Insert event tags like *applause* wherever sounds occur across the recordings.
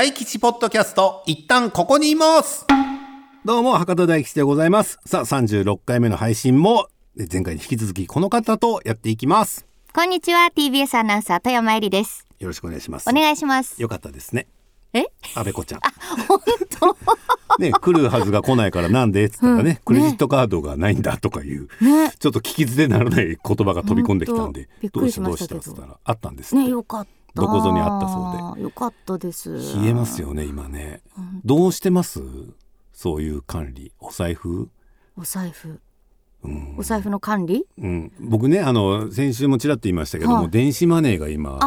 大吉ポッドキャスト、一旦ここにいます。どうも、博多大吉でございます。さあ、36回目の配信も、え前回に引き続きこの方とやっていきます。こんにちは TBS アナウンサー富山えりですよろしくお願いします。お願いしますよかったですね。え？安倍子ちゃん。ね、来るはずが来ないからなんでっつったらね、うんクレジットカードがないんだとかいう、ねちょっと聞き捨てならない言葉が飛び込んできたんでどうしたどうしたたっつったらあったんですねよかったどこぞにあったそうで。よかったです。冷えますよね今ね。どうしてます？そういう管理。お財布？お財布。うん。お財布の管理？うん、僕ねあの先週もちらっと言いましたけども、はい。電子マネーが今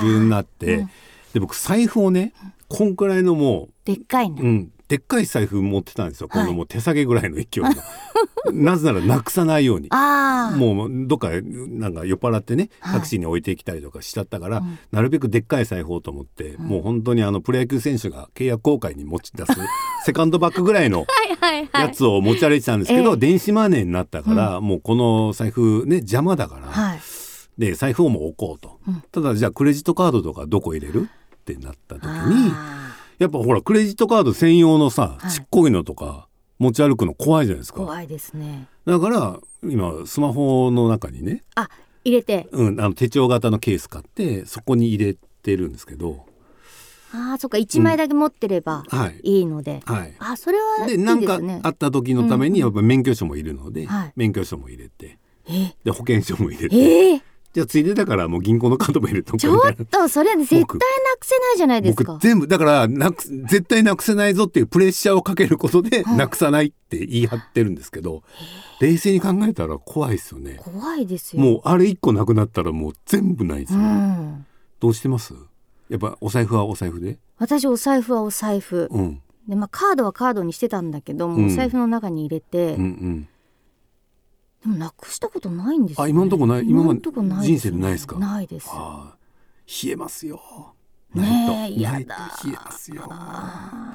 主流になって、うん。で僕財布をねこんくらいのもでっかいうう、の、うん、でっかい財布持ってたんですよ、はい。このもう手提げぐらいの勢いの。*laughs* なぜならなくさないように。もうどっかなんか酔っ払ってねはい。タクシーに置いてきたりとかしちゃったから、うん。なるべくでっかい財布をと思って、もう本当にあのプロ野球選手が契約更改に持ち出す *laughs* セカンドバッグぐらいのはいはいはいやつを持ち歩いてたんですけど、ええ。電子マネーになったから、もうこの財布ね邪魔だから、はい。で財布をもう置こうと、うん。ただじゃあクレジットカードとかどこ入れる？ってなった時にあやっぱほらクレジットカード専用のさ、はい。ちっこいのとか持ち歩くの怖いじゃないですか。ー怖いですね。だから今スマホの中にね、あ入れて。うん、あの手帳型のケース買ってそこに入れてるんですけど。ああそっか一枚だけ持ってればはい。いいので、はい。あそれはいいで何かですねあった時のためにやっぱ免許証もいるので、はい。免許証も入れて。え？で保険証も入れて。えー、じゃあついでだからもう銀行のカードも入れとちょっくみたいな。とそれ絶対なくせないじゃないですか。僕全部だからなく絶対なくせないぞっていうプレッシャーをかけることでなくさないって言い張ってるんですけど、冷静に考えたら怖いですよね。怖いですよ。もうあれ一個なくなったらもう全部ないですうよ、ん。どうしてます？やっぱお財布はお財布で？私お財布はお財布。うん。でまあカードはカードにしてたんだけども、うん。お財布の中に入れて、うんうんでもなくしたことないんですよ、ね、あ今んとこない？今まで？んとこない人生でないですか？ないです。冷えますよ。ねえやだ。冷えますよ。あ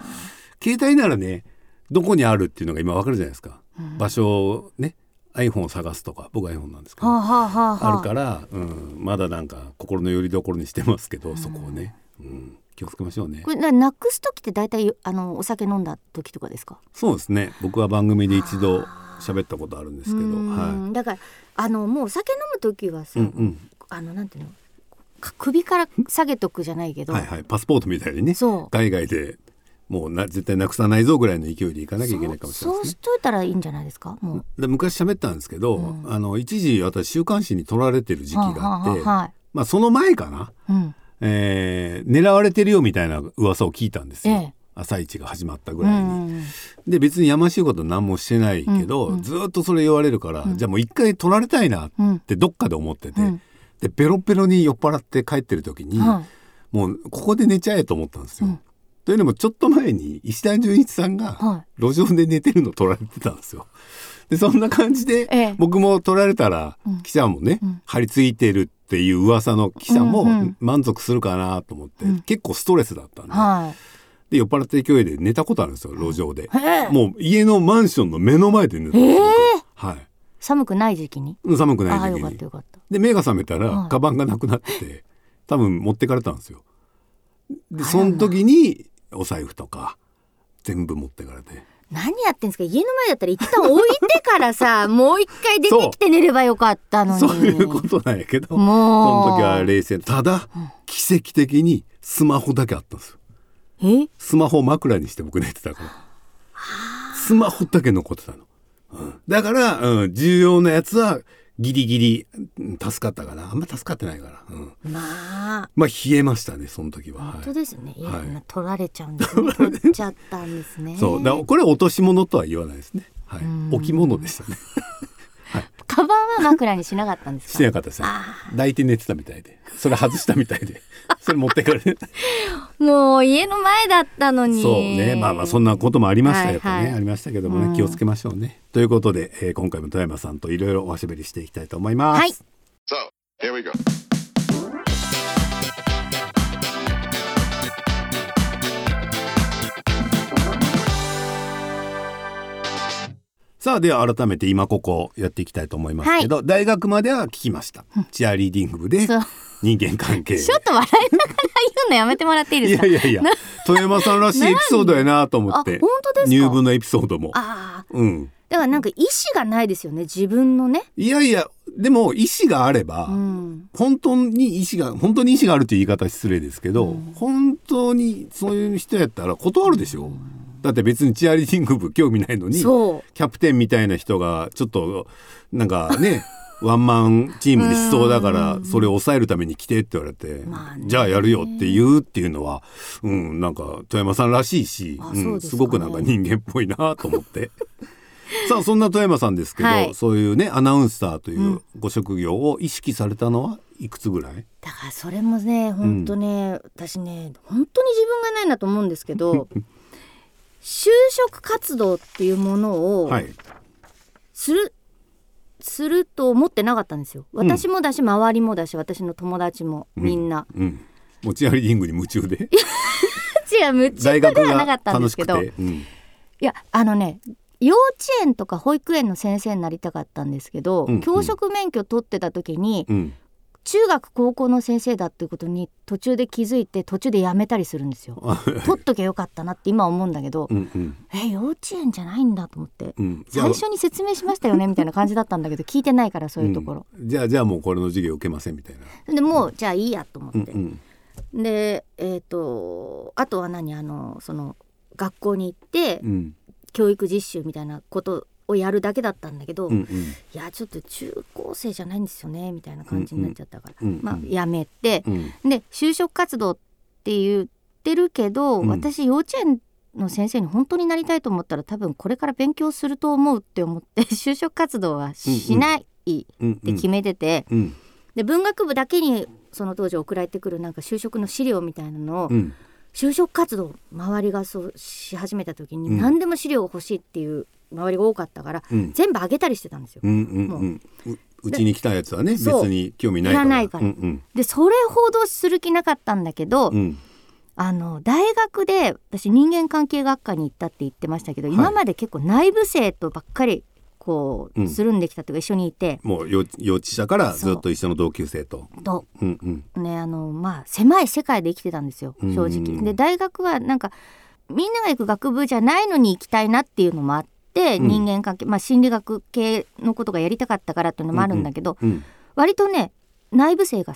携帯ならねどこにあるっていうのが今わかるじゃないですか、うん。場所をね iPhone を探すとか僕 iPhone なんですけど、ーはあはあはあはあ。るから、うん、まだなんか心の拠り所にしてますけど、そこをね、うん、気をつけましょうね。これななくす時って大体あのお酒飲んだ時とかですか？そうですね。僕は番組で一度喋ったことあるんですけどうん。はだからあのもうお酒飲む時はさ、い、うんうん、あのなんていうのか首から下げとくじゃないけど、はいはい。パスポートみたいにねそう。海外でもうな絶対なくさないぞぐらいの勢いでいかなきゃいけないかもしれないですね。そう。しといたらいいんじゃないですか？もう。で昔喋ったんですけど、うん。あの一時私週刊誌に取られてる時期があって、はあはあはい。まあその前かな、うん。えー狙われてるよみたいな噂を聞いたんですよ、ええ朝一が始まったぐうらいに。ん。で別にやましいこと何もしてないけど、うん。うん。ずーっとそれ言われるから、じゃあもう一回取られたいなっうん。てどっかで思ってて、うん。でペロペロに酔っ払って帰ってる時に、はいもうここで寝ちゃえと思ったんですよ。うん。というのもちょっと前に石田純一さんがは路上で寝てるの撮られてたんですよ。でそんな感じで、ええ。僕も撮られたら、うん。記者もね、うん。張り付いてるっていう噂の記者も満足するかなと思って、うん。結構ストレスだったんで,、はで酔っ払って勢いで寝たことあるんですよ路上で。もう家のマンションの目の前で寝たんですはい。寒くない時期に？うん寒くない時期に。かったよかった。で目が覚めたら、はい。カバンがなくなってて多分持ってかれたんですよ。でその時にお財布とか全部持ってかれて。何やってんですか？家の前だったら一旦置いてからさ *laughs* もう一回出てきて寝ればよかったのに。そう。いうことなんやけどそもう。の時は冷静。ただ、奇跡的にスマホだけあったんですよ。えスマホを枕にして僕寝てたから。スマホだけ残ってたの、うん。だから、うん、重要なやつはギリギリうん助かったかな。あんま助かってないから、うん、まあ。まあ冷えましたねその時は、はい。本当ですね、はい。取られちゃうんですね。*laughs* 取っちゃったんですね。そう。だこれ落とし物とは言わないですね、はい、置物でしたねカバンは枕にしなかったんですか？してなかったですね。抱いて寝てたみたいで。それ外したみたいで。*laughs* それ持ってかれて。もう家の前だったのに。そうね。まあまあそんなこともありましたよ、はいはい。ねありましたけどもね、うん。気をつけましょうね。ということで、えー今回も富山さんといろいろおしゃべりしていきたいと思います、はい。So, さあでは改めて今ここやっていきたいと思いますけど、大学までは聞きました。チアリーディング部で人間関係ちょっと笑いながら言うのやめてもらっていいでいすか？やいやいや富山さんらしいエピソードやなと思って。あ本当ですか？入部のエピソードも。ああ。うん。だからなんか意志がないですよね自分のね。いやいやでも意思があれば、うん。本当に意思が本当に意思があるという言い方失礼ですけど、本当にそういう人やったら断るでしょ、だって別にチアリーディング部興味ないのにキャプテンみたいな人がちょっとなんかね *laughs* ワンマンチームにしそうだからそれを抑えるために来てって言われて、じゃあやるよって言うっていうのは、うん、なんか富山さんらしいし、あうんすごくなんか人間っぽいなと思って。*laughs* さあそんな富山さんですけど、はい。そういうねアナウンサーというご職業を意識されたのはいくつぐらい、だからそれもね本当ね、私ね本当に自分がないなと思うんですけど *laughs* 就職活動っていうものをはい、する、すると思ってなかったんですよ。私もだし、周りもだし私の友達もみんな、うん、もうチアリーディングに夢中で。*laughs* 違う夢中大ではなかったんですけど。て、うん。いやあのね幼稚園とか保育園の先生になりたかったんですけど、うんうん。教職免許取ってた時にうん、中学高校の先生だっていうことに途中で気づいて途中で辞めたりするんですよ。取っときゃよかったなって今思うんだけど、うんうん。え幼稚園じゃないんだと思って、うん、最初に説明しましたよねみたいな感じだったんだけど聞いてないからそういうところ、うん。じゃあじゃあもうこれの授業受けませんみたいな。でもうじゃあいいやと思って、うんうん。でえっ、とあとは何？あのその学校に行ってうん。教育実習みたいなことをやるだけだったんだけど、いうんうん。やちょっと中高生じゃないんですよねみたいな感じになっちゃったから、うんうん。まあやめて、うん。で就職活動って言ってるけど、うん私幼稚園の先生に本当になりたいと思ったら多分これから勉強すると思うって思って *laughs* 就職活動はしないってうん。決めてて、うん。で文学部だけにその当時送られてくるなんか就職の資料みたいなのを、うん。就職活動周りがそうし始めた時に、うん。何でも資料が欲しいっていう周りが多かったから、うん。全部あげたりしてたんですよ。うんうんうん。う。うちに来たやつはね別に興味ないから。ないから。うんでそれほどする気なかったんだけど、うん。うんあの大学で私人間関係学科に行ったって言ってましたけど、はい。今まで結構内部生とばっかりこううん。つるんできたというか一緒にいて、もう幼幼稚舎からずっと一緒の同級生と。と。うんうん。ねあのまあ狭い世界で生きてたんですよ正うん。直。で大学はなんかみんなが行く学部じゃないのに行きたいなっていうのもあって、うん。人間関係まあ心理学系のことがやりたかったからっていうのもあるんだけど、うん割とね内部生が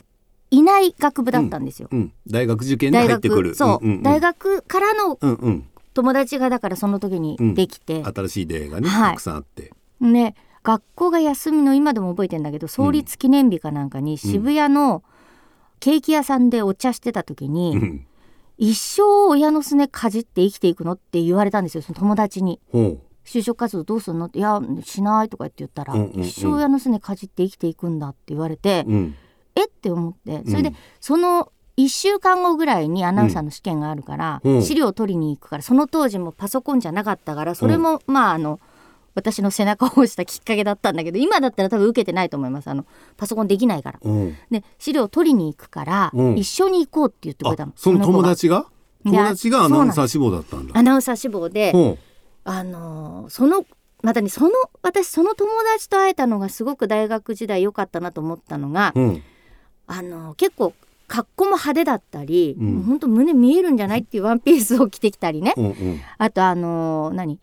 いない学部だったんですよ。うん大学受験で大入ってくる。学そう、大学からの友達がだからその時にできて、新しい出会いがねはい。たくさんあって。ね学校が休みの今でも覚えてんだけど創立記念日かなんかに渋谷のケーキ屋さんでお茶してた時に、うん。一生親のすねかじって生きていくのって言われたんですよその友達に。ほ就職活動どうするの？って「いやしない」とかって言ったら、うんうんうん。一生親のすねかじって生きていくんだって言われて、う。うん。え？って思って。それで、うんその1週間後ぐらいにアナウンサーの試験があるから、うん。資料を取りに行くからその当時もパソコンじゃなかったからそれも、まああの私の背中を押したきっかけだったんだけど今だったら多分受けてないと思います。あのパソコンできないから。うん。で資料を取りに行くから、うん。一緒に行こうって言ってくれたの。あその友達が？い友や達がアナウンサー志望だったんだ。アナウンサー志望で、ほあのーそのまたねその私その友達と会えたのがすごく大学時代良かったなと思ったのが、ううん。あのー結構格好も派手だったり、うん。ほんと胸見えるんじゃないっていうワンピースを着てきたりね、うんうん。あとあのー何？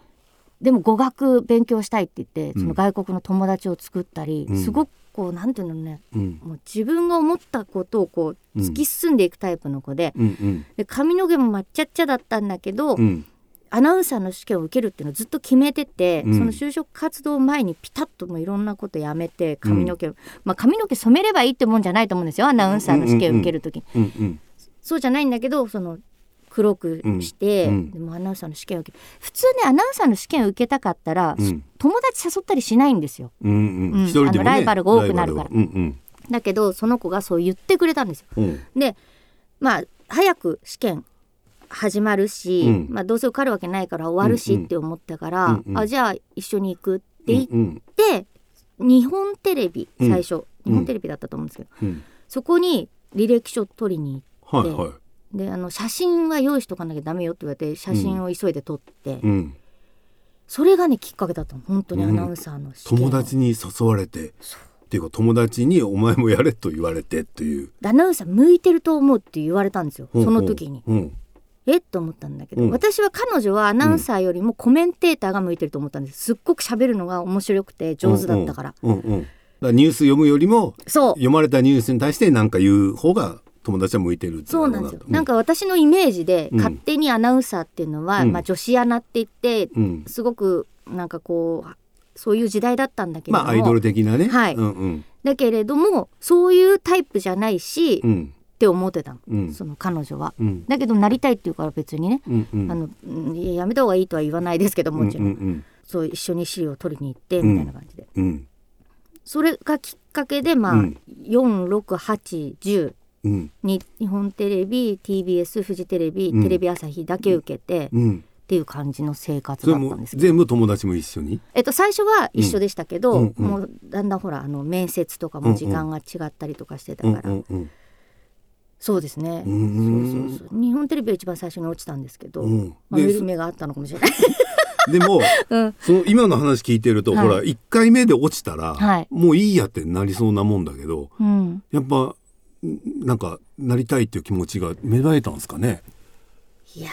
でも語学勉強したいって言ってうん。その外国の友達を作ったり、うん。すごくこうなんていうのねうん。もう自分が思ったことをこう突き進んでいくタイプの子で,、うんうん。で髪の毛もまっちゃっちゃだったんだけど、うんアナウンサーの試験を受けるっていうのをずっと決めてて、うん。その就職活動前にピタッともういろんなことやめて髪の毛、まあ髪の毛染めればいいってもんじゃないと思うんですよ。アナウンサーの試験を受ける時。に、うんうんそうじゃないんだけどその黒くして、うんうんでもアナウンサーの試験を受け普通ねアナウンサーの試験を受けたかったら、うん友達誘ったりしないんですようんうんねあのライバルが多くなるからライバルはうんだけどその子がそう言ってくれたんですようんうんでまあ早く試験始まるし、うん。まあ、どうせ受かるわけないから終わるしうんうん。って思ったから、うんうん。あじゃあ一緒に行くって言っうんて、日本テレビうん。最初、日本テレビだったと思うんですけど、うん。そこに履歴書取りにではいはい。であの写真は用意しとかなきゃダメよって言われて写真を急いで撮って、うん。それがねきっかけだったの。本当にアナウンサーの試験。を友達に誘われてっていうか友達にお前もやれと言われてという。アナウンサー向いてると思うって言われたんですよ。その時に。うんえ？っと思ったんだけど、うん。私は彼女はアナウンサーよりもコメンテーターが向いてると思ったんです。すっごく喋るのが面白くて上手だったから、うんうんうん。だからニュース読むよりもそう。読まれたニュースに対して何か言う方が友達は向いてるっていそうなんですよ、なんか私のイメージでうん。勝手にアナウンサーっていうのは、うん。まあ、女子アナって言ってうん。すごくなんかこうそういう時代だったんだけれども、まあアイドル的なね。はい。うんうん。だけれどもそういうタイプじゃないし、っうんて思ってたの、うん。その彼女は。うん。だけどなりたいっていうから別にね、うんうん。あのややめた方がいいとは言わないですけどもちろん、うんうんそう一緒に資料を取りに行ってみたいな感じで、うん。うんそれがきっかけでまあ、うん。46810うん。に日本テレビ TBS フジテレビ、うん。テレビ朝日だけ受けて、っうん。ていう感じの生活だったんですけど、全部友達も一緒に？えっと、最初は一緒でしたけど、うん。うんもうだんだんほらあの面接とかも時間が違ったりとかしてたうんから、うんうんそうですね、うーん。そうそうそう。日本テレビは一番最初に落ちたんですけど、うん。まあ、で見る目があったのかもしれない。*laughs* でもうん。その今の話聞いてると、はい。ほら1回目で落ちたら、はい。もういいやってなりそうなもんだけどうん、やっぱんなんかなりたいっていう気持ちが芽生えたんですかね？いや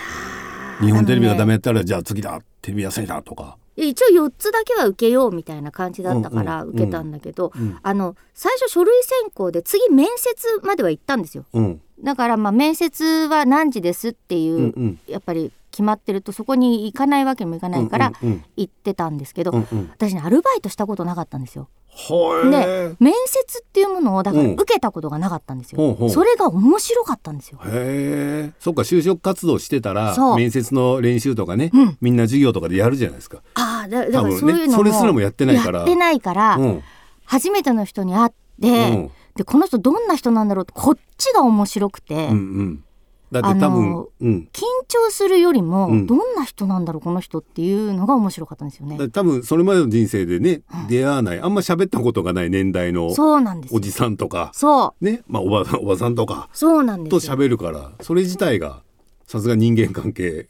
ー日本テレビがダメやったら、じゃあ次だテレビ朝日だとか、一応4つだけは受けようみたいな感じだったから受けたんだけど、うん。あの最初書類選考で次面接までは行ったんですよ。うん。だからまあ面接は何時ですっていう、やっぱり決まってるとそこに行かないわけにもいかないから行ってたんですけど、うんうん。私ねアルバイトしたことなかったんですよ。はで面接っていうものをだからうん。受けたことがなかったんですよ。ほうほう。それが面白かったんですよ。へえそっか就職活動してたら面接の練習とかね、うん。みんな授業とかでやるじゃないですか。ああだだからそういうのもそれすらもやってないから。やってないから、うん。初めての人に会って、うん。でこの人どんな人なんだろうってこっちが面白くて、うんうん、だって多分、うん、緊張するよりも、うん。どんな人なんだろうこの人っていうのが面白かったんですよね。だ。多分それまでの人生でね出会わないあんま喋ったことがない年代のおじさんとかそう。ねまあおばおばさんとかそうなんでとすよ。喋るからそれ自体がさすが人間関係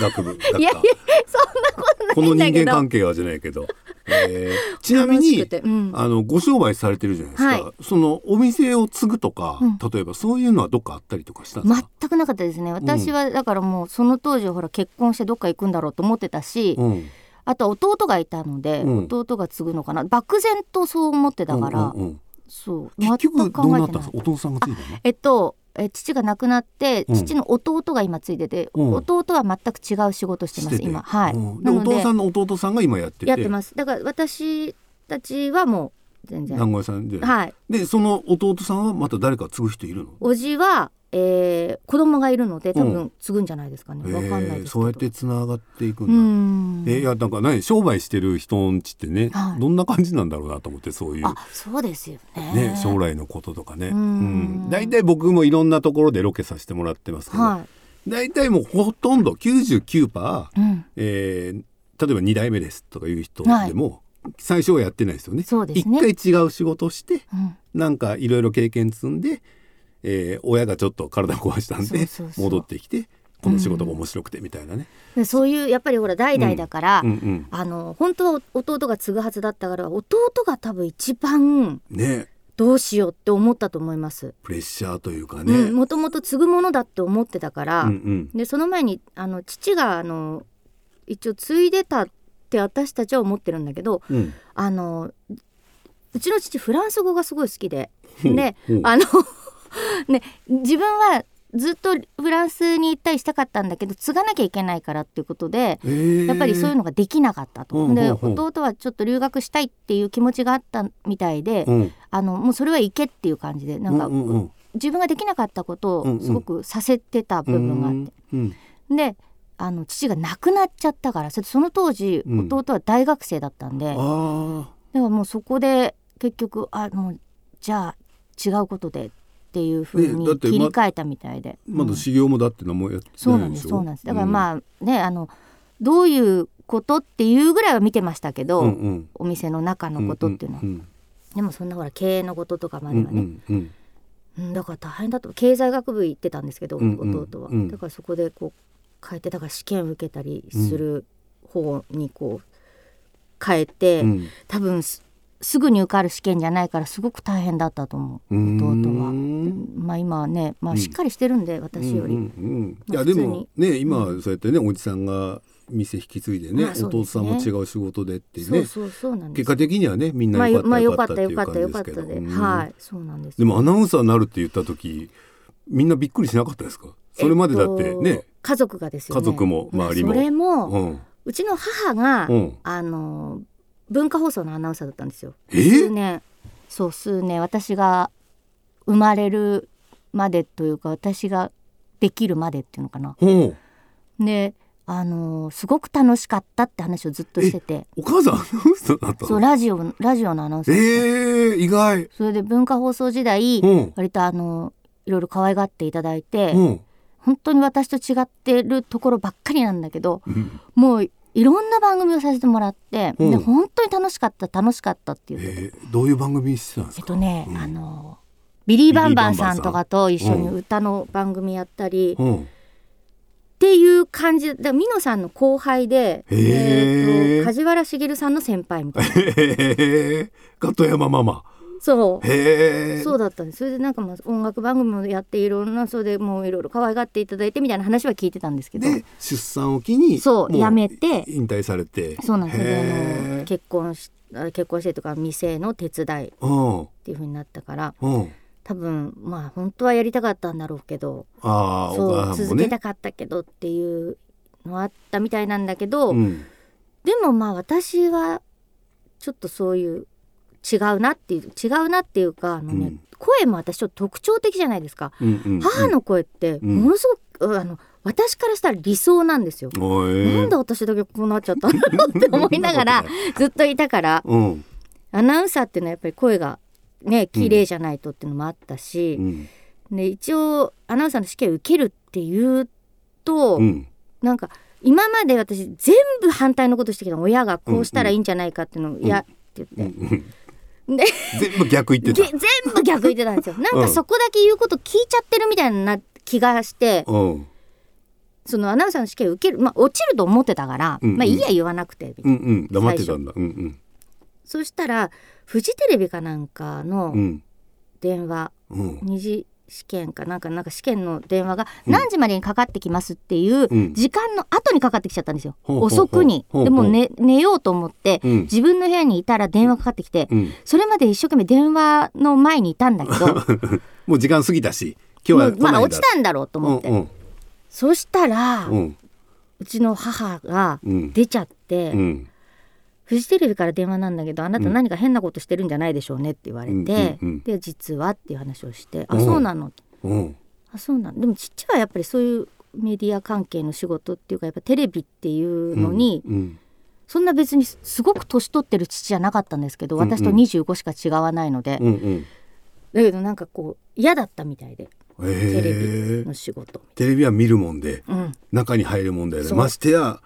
学部だった。*laughs* いやいやそんなことないこの人間関係はじゃないけど、えーちなみにうん。あのご商売されてるじゃないですか、はい。そのお店を継ぐとか、うん。例えばそういうのはどっかあったりとかしたんですか、全くなかったですね。私はだからもうその当時ほら結婚してどっか行くんだろうと思ってたし、うん。あと弟がいたので、うん。弟が継ぐのかな。漠然とそう思ってたから、うんうんうん。そう。結局どうなったんですか？お父さんが継いだの？えっとえ父が亡くなってうん。父の弟が今継いでて、うん。弟は全く違う仕事してます今。はい、うん。でお父さんの弟さんが今やってて。やってます。だから私たちはもう全然。団子屋さんで、はい。でその弟さんはまた誰か継ぐ人いるの？おじは、えー子供がいるので多う分継ぐんじゃないですかね、わかんないですけど。そうやってつながっていくんうだ、ん。えいやなんか何商売してる人んちってね、はい。どんな感じなんだろうなと思ってそういう。あそうですよね。ね将来のこととかね。うん。うん。大体僕もいろんなところでロケさせてもらってますけど、は大体もうほとんど99%、い、うん、えー例えば2代目ですとかいう人はい。でも、最初はやってないですよね。そうですね。一回違う仕事をしてうん。なんかいろいろ経験積んで、えー親がちょっと体壊したんで戻ってきてこの仕事が面白くてみたいなね。でそういうやっぱりほら代々だから、うん。うんあの本当は弟が継ぐはずだったから弟が多分一番ね。どうしようって思ったと思います。プレッシャーというかうね。ん。もともと継ぐものだって思ってたから、うんうん。でその前にあの父があの一応継いでたって私たちは思ってるんだけどうん。あのうちの父フランス語がすごい好きで。であの *laughs* ね自分はずっとフランスに行ったりしたかったんだけど継がなきゃいけないからっていうことでえー。やっぱりそういうのができなかったと。でうんうんうん。弟はちょっと留学したいっていう気持ちがあったみたいで、うん。あのもうそれは行けっていう感じでなんか、うんうんうん。自分ができなかったことうんうんをすごくさせてた部分があって、うんであの父が亡くなっちゃったからそれその当時うん。弟は大学生だったんで、だかあらもうそこで結局あもうじゃあ違うことでっていうふうに切り替えたみたいで、ーまうんだ修行もだって何もやってそうなんでしょ？ですそうなんです。だからまあねあのどういうことっていうぐらいは見てましたけど、お店の中のことっていうのは、んでもそんなほら経営のこととかまうんではね、うんだから大変だと経済学部行ってたんですけど、弟は、うんだからそこでこう変えてだから試験受けたりする方にこう変えて、うん。多分すすぐに受かる試験じゃないからすごく大変だったと思う。弟は。まあ今はね、まあ、しっかりしてるんで、私より。うんうんうん。いまあやでもね今そうやってねおじさんが店引き継いでね、まあそうお父さんも違う仕事でってね。そうそうそうなんです。結果的にはねみんまあな良かった、まあよかったたよかってたいうよか。ったで、はいそうなんですでもアナウンサーになるって言った時みんなびっくりしなかったですか？それまでだってね、えっと家族がですよね。家族も周りも。それも、うん。うちの母が、うん。あの文化放送のアナウンサーだったんですよ。え？数年。そう数年。私が生まれるまでというか私ができるまでっていうのかな。ほう。であのすごく楽しかったって話をずっとしてて。お母さんアナウンサーだったそうのラジオラジオのアナウンサーえー、意外。それで文化放送時代、うん。割とあのいろいろ可愛がっていただいて、うん。本当に私と違ってるところばっかりなんだけどうん。もういろんな番組をさせてもらって、うん。で本当に楽しかった楽しかったって言ってて、えー、どういう番組してたんですか？えっとね、うん。あのビリー・バンバンさんとかと一緒に歌の番組やったり、っうん。ていう感じでミノさんの後輩で、えっと梶原茂さんの先輩みたいな。へえガトヤマママそう。へえそうだったんです。それでなんかまあ音楽番組もやっていろんなそれでもういろいろ可愛がっていただいてみたいな話は聞いてたんですけど。で出産を機にそうも辞めて。引退されて。そうなんです。結婚しあ結婚してとか店の手伝いっうん。ていう風になったからうん。多分まあ本当はやりたかったんだろうけどあそうね。続けたかったけどっていうのあったみたいなんだけど、うん。でもまあ私はちょっとそういう違うなっていう違うなっていうかあのね、うん。声も私ちょっと特徴的じゃないですか、うんうん母の声ってうん。ものすごく、あの私からしたら理想なんですよ、おいなんで私だけこうなっちゃったんだろうって思いながら *laughs* ずっといたからうん。アナウンサーっていうのはやっぱり声がね綺麗じゃないとっていうのもあったしう、ん。で一応アナウンサーの試験を受けるっていうと、うん。なんか今まで私全部反対のことしてきたの。親がこうしたらいいんじゃないかっていうのを嫌ってう言って、んで全部逆言ってげた全部逆言ってたんですよ。*laughs* なんかそこだけ言うこと聞いちゃってるみたいな気がしてうん。そのアナウンサーの試験を受けるまあ落ちると思ってたから、うんうん。まあいいや言わなくてみたいな。うんうん。黙ってたんだ。うんそしたらフジテレビかなんかうんうのん。電話、うん。二次試験かなんかなんか試験の電話がうん。何時までにかかってきますっていううん。時間の後にかかってきちゃったんですよ、ほうほうほう。遅くに。でも、ね、寝ようと思って、うん。自分の部屋にいたら電話かかってきて、うん。それまで一生懸命電話の前にいたんだけど *laughs* もう時間過ぎたし今日はまあ落ちたんだろうと思って、うんそしたら、ううんちの母がうん。出ちゃって、うんフジテレビから電話なんだけどあなた何か変なことしてるんじゃないでしょうねって言われて、うんうんうんで実はっていう話をして「あうん。そうなの」うん。あそうなん。でも父はやっぱりそういうメディア関係の仕事っていうかやっぱテレビっていうのに、うんそんな別にすごく年取ってる父じゃなかったんですけどうんうん。私と25しか違わないので、うんうん。だけどなんかこう嫌だったみたいでテレビの仕事みテレビは見るもんで。うん。中に入るもんだよね。ましてや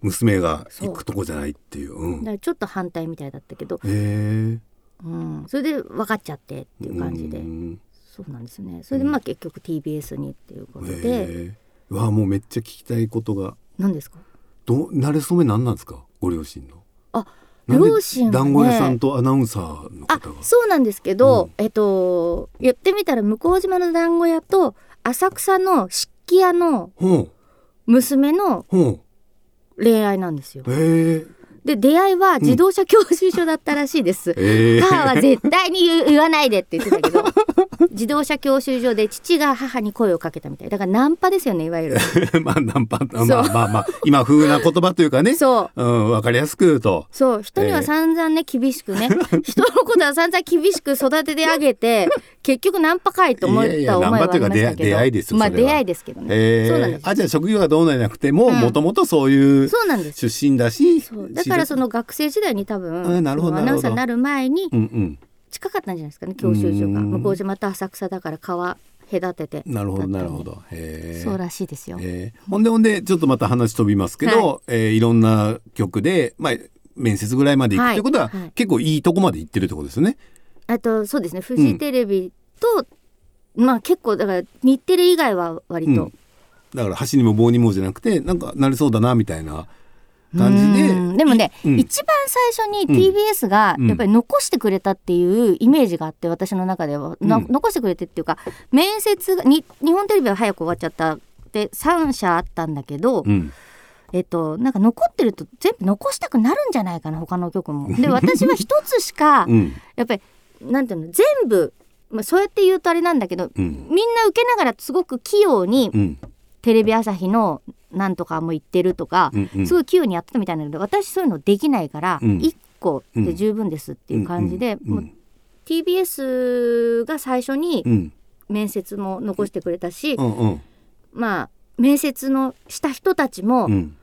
娘が行くとこじゃないっていう。うん。だからちょっと反対みたいだったけど、へえうん、それで分かっちゃってっていう感じで、うんそうなんですよね。それでまあ結局 TBS にっていうことで、うわもうめっちゃ聞きたいことが。何ですか？どう慣れ初めなんなんですか？ご両親の。あ両親団子屋さんとアナウンサーのあ方が。そうなんですけど、えっと言ってみたら向島の団子屋と浅草の漆器屋の娘のほ恋愛なんですよ。で出会いは自動車教習所だったらしいです、へえ母は絶対に言わないでって言ってたけど *laughs* 自動車教習所で父が母に声をかけたみたい。だからナンパですよねいわゆる。*laughs* まあナンパまあまあまあ今風な言葉というかね。そう。うんわかりやすく言うと。そう。人には散々ね厳しくね。*laughs* 人のことは散々厳しく育ててあげて結局ナンパかいと思った思いはありましたけど。出会いですよまあ出会いですけどね。へそうなんです。えあじゃあ職業がどうなんじゃなくてもうん。もともとそういうそうなんです。出身だしだからその学生時代に多分あなるほどそのアナウンサーになる前にうんうん近かったんじゃないですかね教習所が。うん。向島と浅草だから川隔ててなるほどなるほど。そうらしいですよ、え。ーほんでほんでちょっとまた話飛びますけど、はい。えーいろんな曲で、まあ、面接ぐらいまで行くはい。ということは、はい。結構いいとこまで行ってるってことですね。あとそうですね。フジテレビと、まあ結構だから日テレ以外は割と、うん。だから箸にも棒にもじゃなくてなんかなりそうだなみたいな感じでうん。でもね、うん。一番最初に TBS がうん。やっぱり残してくれたっていうイメージがあって私の中では、なうん。残してくれてっていうか面接がに日本テレビは早く終わっちゃった。で3社あったんだけど、うん。えっとなんか残ってると全部残したくなるんじゃないかな他の曲も。で私は一つしか *laughs* うん。やっぱりなんていうの全部、まあ、そうやって言うとあれなんだけど、うん。みんな受けながらすごく器用にうん。テレビ朝日のなんとかも言ってるとか、うんうん。すごい器用にやってたみたいなんだけど私そういうのできないから、うん。1個で十分ですっていう感じで、うん。もう TBS が最初にうん。面接も残してくれたし、うんうん。まあ面接のした人たちも、うん。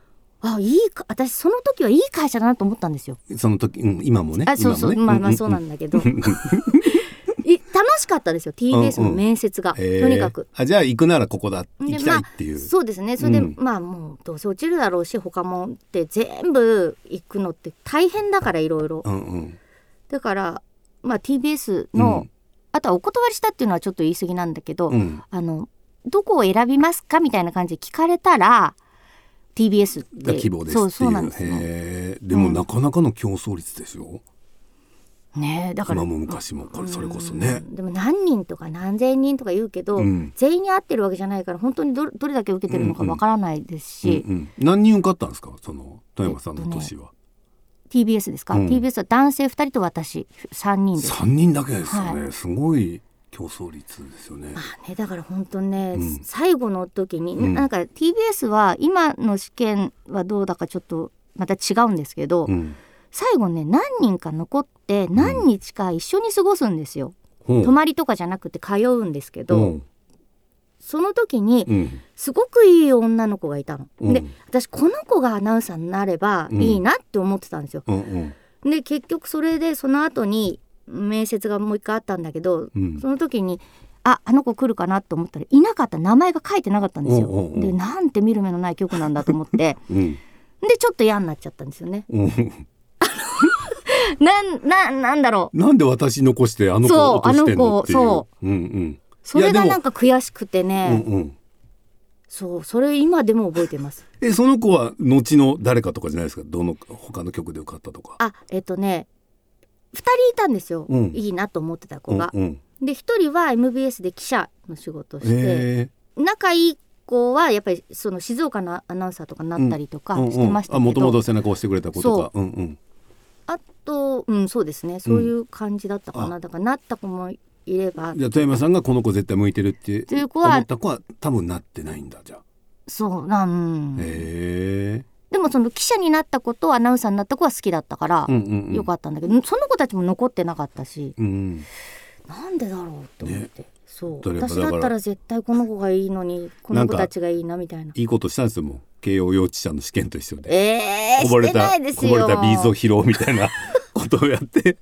あいいか私その時はいい会社だなと思ったんですよ。その時、うん、今もね。あそうそう、今もね。まあまあそうなんだけど、*laughs* い楽しかったですよ。TBS の面接が、えー。とにかく。あじゃあ行くならここだ。で行きたいっていう、まあ、そうですね。それで、うん。まあもうどうせ落ちるだろうし他もって全部行くのって大変だからいろいろうんうん。だから、まあ、TBS の、うん。あとはお断りしたっていうのはちょっと言い過ぎなんだけど、うん。あのどこを選びますかみたいな感じで聞かれたら TBS ってが希望ですそうそうなんですよ、ねでもなかなかの競争率ですよ、ね。だから今も昔もこれそれこそね。うん。でも何人とか何千人とか言うけど、うん。全員に合ってるわけじゃないから本当にどどれだけ受けてるのかわからないですし、うんうん、何人受かったんですか？その富山さんの年は、TBS ですか、うん。TBS は男性2人と私3人です。三人だけですよね、はすごい競争率ですよね。まあね、だから本当ね、うん。最後の時に、うん。なんか TBS は今の試験はどうだかちょっとまた違うんですけど、うん最後ね何人か残って何日か一緒に過ごすんですよ、ほう。泊まりとかじゃなくて通うんですけど、ほその時にううん。すごくいい女の子がいたの。うん。で私この子がアナウンサーになればいいなって思ってたんですよ。うんうん。で結局それでその後に面接がもう一回あったんだけど、うん。その時にああの子来るかなと思ったらいなかった名前が書いてなかったんですよ。おうおうでなんて見る目のない曲なんだと思って。*laughs* うん。でちょっと嫌になっちゃったんですよね。うんなんななんだろう。なんで私残してあの子そう落としてんのっていう。あの子う。んうん。それがなんか悔しくてうね、んうん。そうそれ今でも覚えてます。*laughs* えその子は後の誰かとかじゃないですか？どの他の曲で受かったとか。あえっとね2人いたんですよ、うん。いいなと思ってた子が。うんうん。で1人は MBS で記者の仕事をして、へ仲いい子はやっぱりその静岡のアナウンサーとかになったりとかしてましたけど、あもともと背中を押してくれた子とか。うんうんあとうんそうですね。そういう感じだったかな、だからなった子もいれば。じゃあ富山さんがこの子絶対向いてるってという子は思った子は多分なってないんだじゃあ。そうなん、へえ。でもその記者になった子とアナウンサーになった子は好きだったから、うんうんうん。よかったんだけどその子たちも残ってなかったし。うんなんでだろうと思って、そう。私だったら絶対この子がいいのにこの子たちがいいなみたいな。いいことしたんですよもう。慶応幼稚舎の試験と一緒で。えー、こぼれたこぼれたビーズを拾うみたいな *laughs* ことをやって。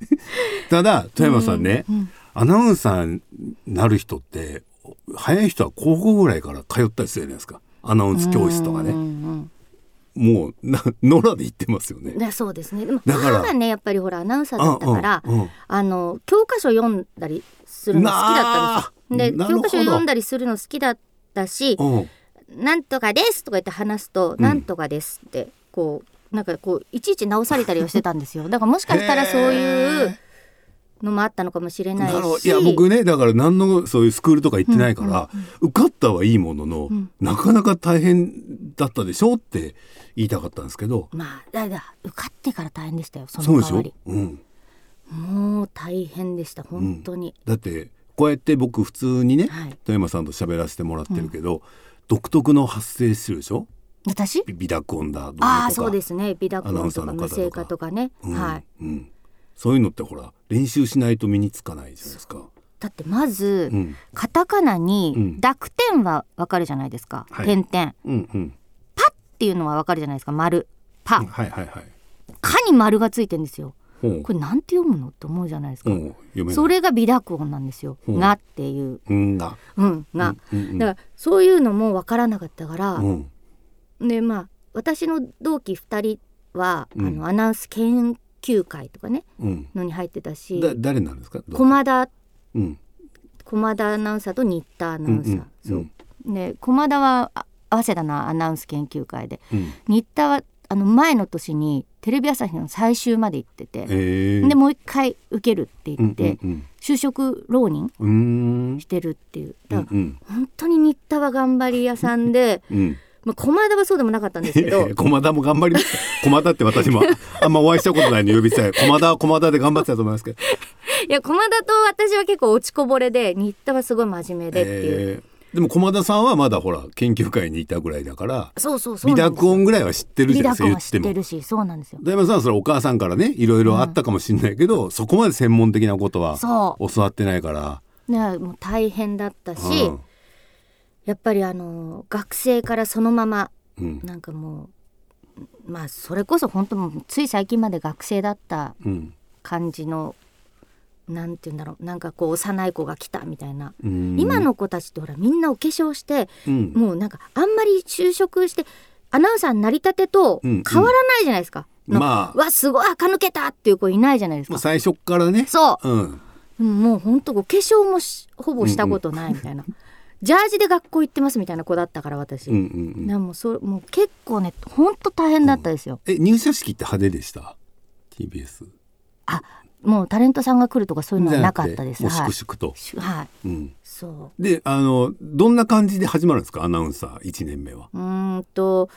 ただ富山さんね、うんうんアナウンサーになる人って早い人は高校ぐらいから通ったりするじゃないですか。アナウンス教室とかね。うんうんもうな野良で行ってますよね。そうですね。でもだからねやっぱりほらアナウンサーだったから、うんうん。あの教科書読んだりするの好きだったんですよ。で教科書読んだりするの好きだったしうん「なんとかです」とか言って話すと「うん。なんとかです」ってこうなんかこういちいち直されたりはしてたんですよ。だからもしかしたらそういうのもあったのかもしれないし。いや僕ねだから何のそういうスクールとか行ってないから、受かったはいいものの、ん。なかなか大変だったでしょって言いたかったんですけど。まあだだ受かってから大変でしたよそそうでしょの代わり、うん、もう大変でした本当に、だってこうやって僕普通にね、はい。富山さんと喋らせてもらってるけど、独特の発声してるでしょ？私？ビビ濁音だああそうですね。美濁音とかか無声化とか。ね、うん。はい。うん、そういうのってほら練習しないと身につかないじゃないですか。だってまず、うん。カタカナうん。に濁点はわかるじゃないですか、はい。点々。うんうん。っていうのはわかるじゃないですか。丸。パ、はいはいはい。かに丸がついてんですよこれなんて読むのって思うじゃないですか。それが美濁音なんですよ、うん。がっていう。うん。が。うん。が、だからそういうのもわからなかったから、うん。でまあ私の同期2人は、うん。あのアナウンス研究会とかねうん。のに入ってたしだ誰なんですか？駒田。うん。駒田アナウンサーと新田アナウンサー、そう。で駒田はあ早稲田のアナウンス研究会で。うん。新田はあの前の年にテレビ朝日の最終まで行ってて、え。ー、でもう一回受けるって言って、うん就職浪人うんうん。してるっていう。うだからんうん本当に新田は頑張り屋さんでうん。まあ駒田はそうでもなかったんですけど *laughs* 駒田も頑張りました駒田って私も *laughs* あんまお会いしたことないので呼びたい駒田は駒田で頑張ってたと思いますけど、いや駒田と私は結構落ちこぼれで新田はすごい真面目でっていう、え。ーでも駒田さんはまだほら研究会にいたぐらいだからそうそうそう微濁音ぐらいは知ってるじ微ゃないですか言っても。ってるしそうなんですよ。大山さんはそれお母さんからねいろいろあったかもしれないけど、そこまで専門的なことはそ教わってないから。うねもう大変だったし、うん。やっぱりあの学生からそのままうん。なんかもうまあそれこそ本当もうつい最近まで学生だったうん。感じのなんて言うんだろう。なんかこう幼い子が来たみたいな、うん。今の子たちってほらみんなお化粧してうん。もうなんかあんまり就職してアナウンサーになりたてとうん変わらないじゃないですか。のまあ。わすごい垢抜けたっていう子いないじゃないですか。最初からね。そう。うん。うんもう本当お化粧もしほぼしたことないみたいな、ジャージで学校行ってますみたいな子だったから私、うんうんうん。なもうそもう結構ね本当大変だったですよ、え入社式って派手でした？TBS あもうタレントさんが来るとかそういうのはなかったです。粛々と、しはい。うん、そであのどんな感じで始まるんですか？アナウンサー1年目は。うんと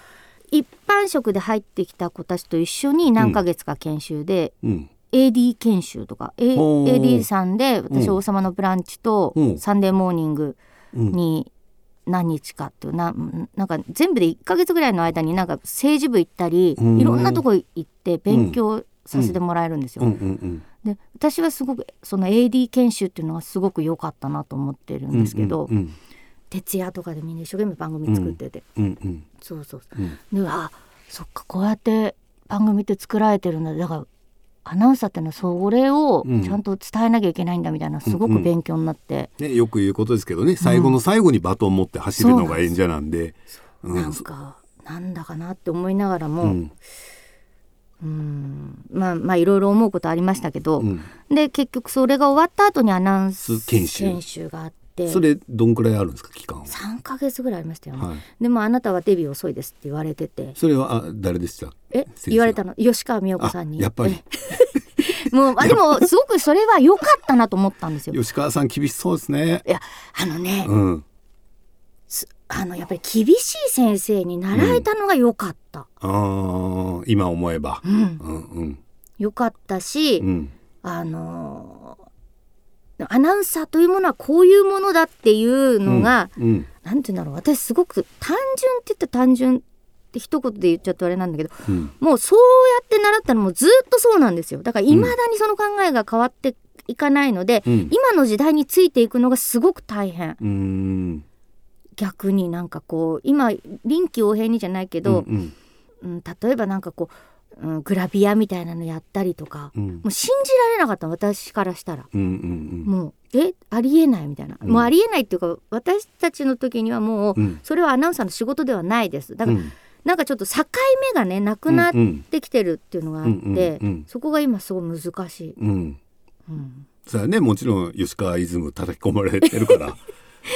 一般職で入ってきた子たちと一緒に何ヶ月か研修で、うん、AD 研修とか、A、AD さんで私「うん。王様のブランチ」とうん「サンデーモーニング」うん。に何日かっていうななんか全部で1ヶ月ぐらいの間になんか政治部行ったりうん。いろんなとこ行って勉強させてもらえるんですよ。うんうんで私はすごくその AD 研修っていうのはすごく良かったなと思ってるうんんですけど、うん徹夜とかでみんな一生懸命番組作ってて、うん。うん。そうそうう。ん。であそっかこうやって番組って作られてるんだ。だからアナウンサーってのはそれをうん。ちゃんと伝えなきゃいけないんだみたいなすごく勉強になって、ね、よく言うことですけどね。最後の最後にバトン持って走るのが演者なんで。うん。なんかなんだかなって思いながらも、うんうん。まあまあいろいろ思うことありましたけど、うん。で結局それが終わった後にアナウンス研修。があって。それどんくらいあるんですか？期間は、3ヶ月ぐらいありましたよ。ね、はい、でもあなたはデビュー遅いですって言われてて。それはあ誰でした？え？言われたの？吉川美代子さんに。あやっぱり。え？*laughs* もうあでもすごくそれは良かったなと思ったんですよ。吉川さん厳しそうですね。いやあのね、うん。すあのやっぱり厳しい先生に習えたのが良かった、あー今思えば。うん。うんうん。良かったし、うん。あのーアナウンサーというものはこういうものだっていうのが、うんなんて言うんだろう。私すごく単純って言ったら単純って一言で言っちゃうとあれなんだけどうん。もうそうやって習ったのもずっとそうなんですよ。だからいまだにその考えが変わっていかないので、うん。今の時代についていくのがすごく大変。うん逆になんかこう今臨機応変にじゃないけど、うんうん、例えばなんかこう、うん、グラビアみたいなのやったりとか、うん。もう信じられなかった私からしたら。うんうんもうえありえないみたいな、うん。もうありえないっていうか私たちの時にはもう、うん。それはアナウンサーの仕事ではないです。だから、うん。なんかちょっと境目がねなくなっうんてきてるっていうのがあって、うんうんうん。そこが今すごい難しい、うん。うん、それはねもちろん吉川イズム叩き込まれてるから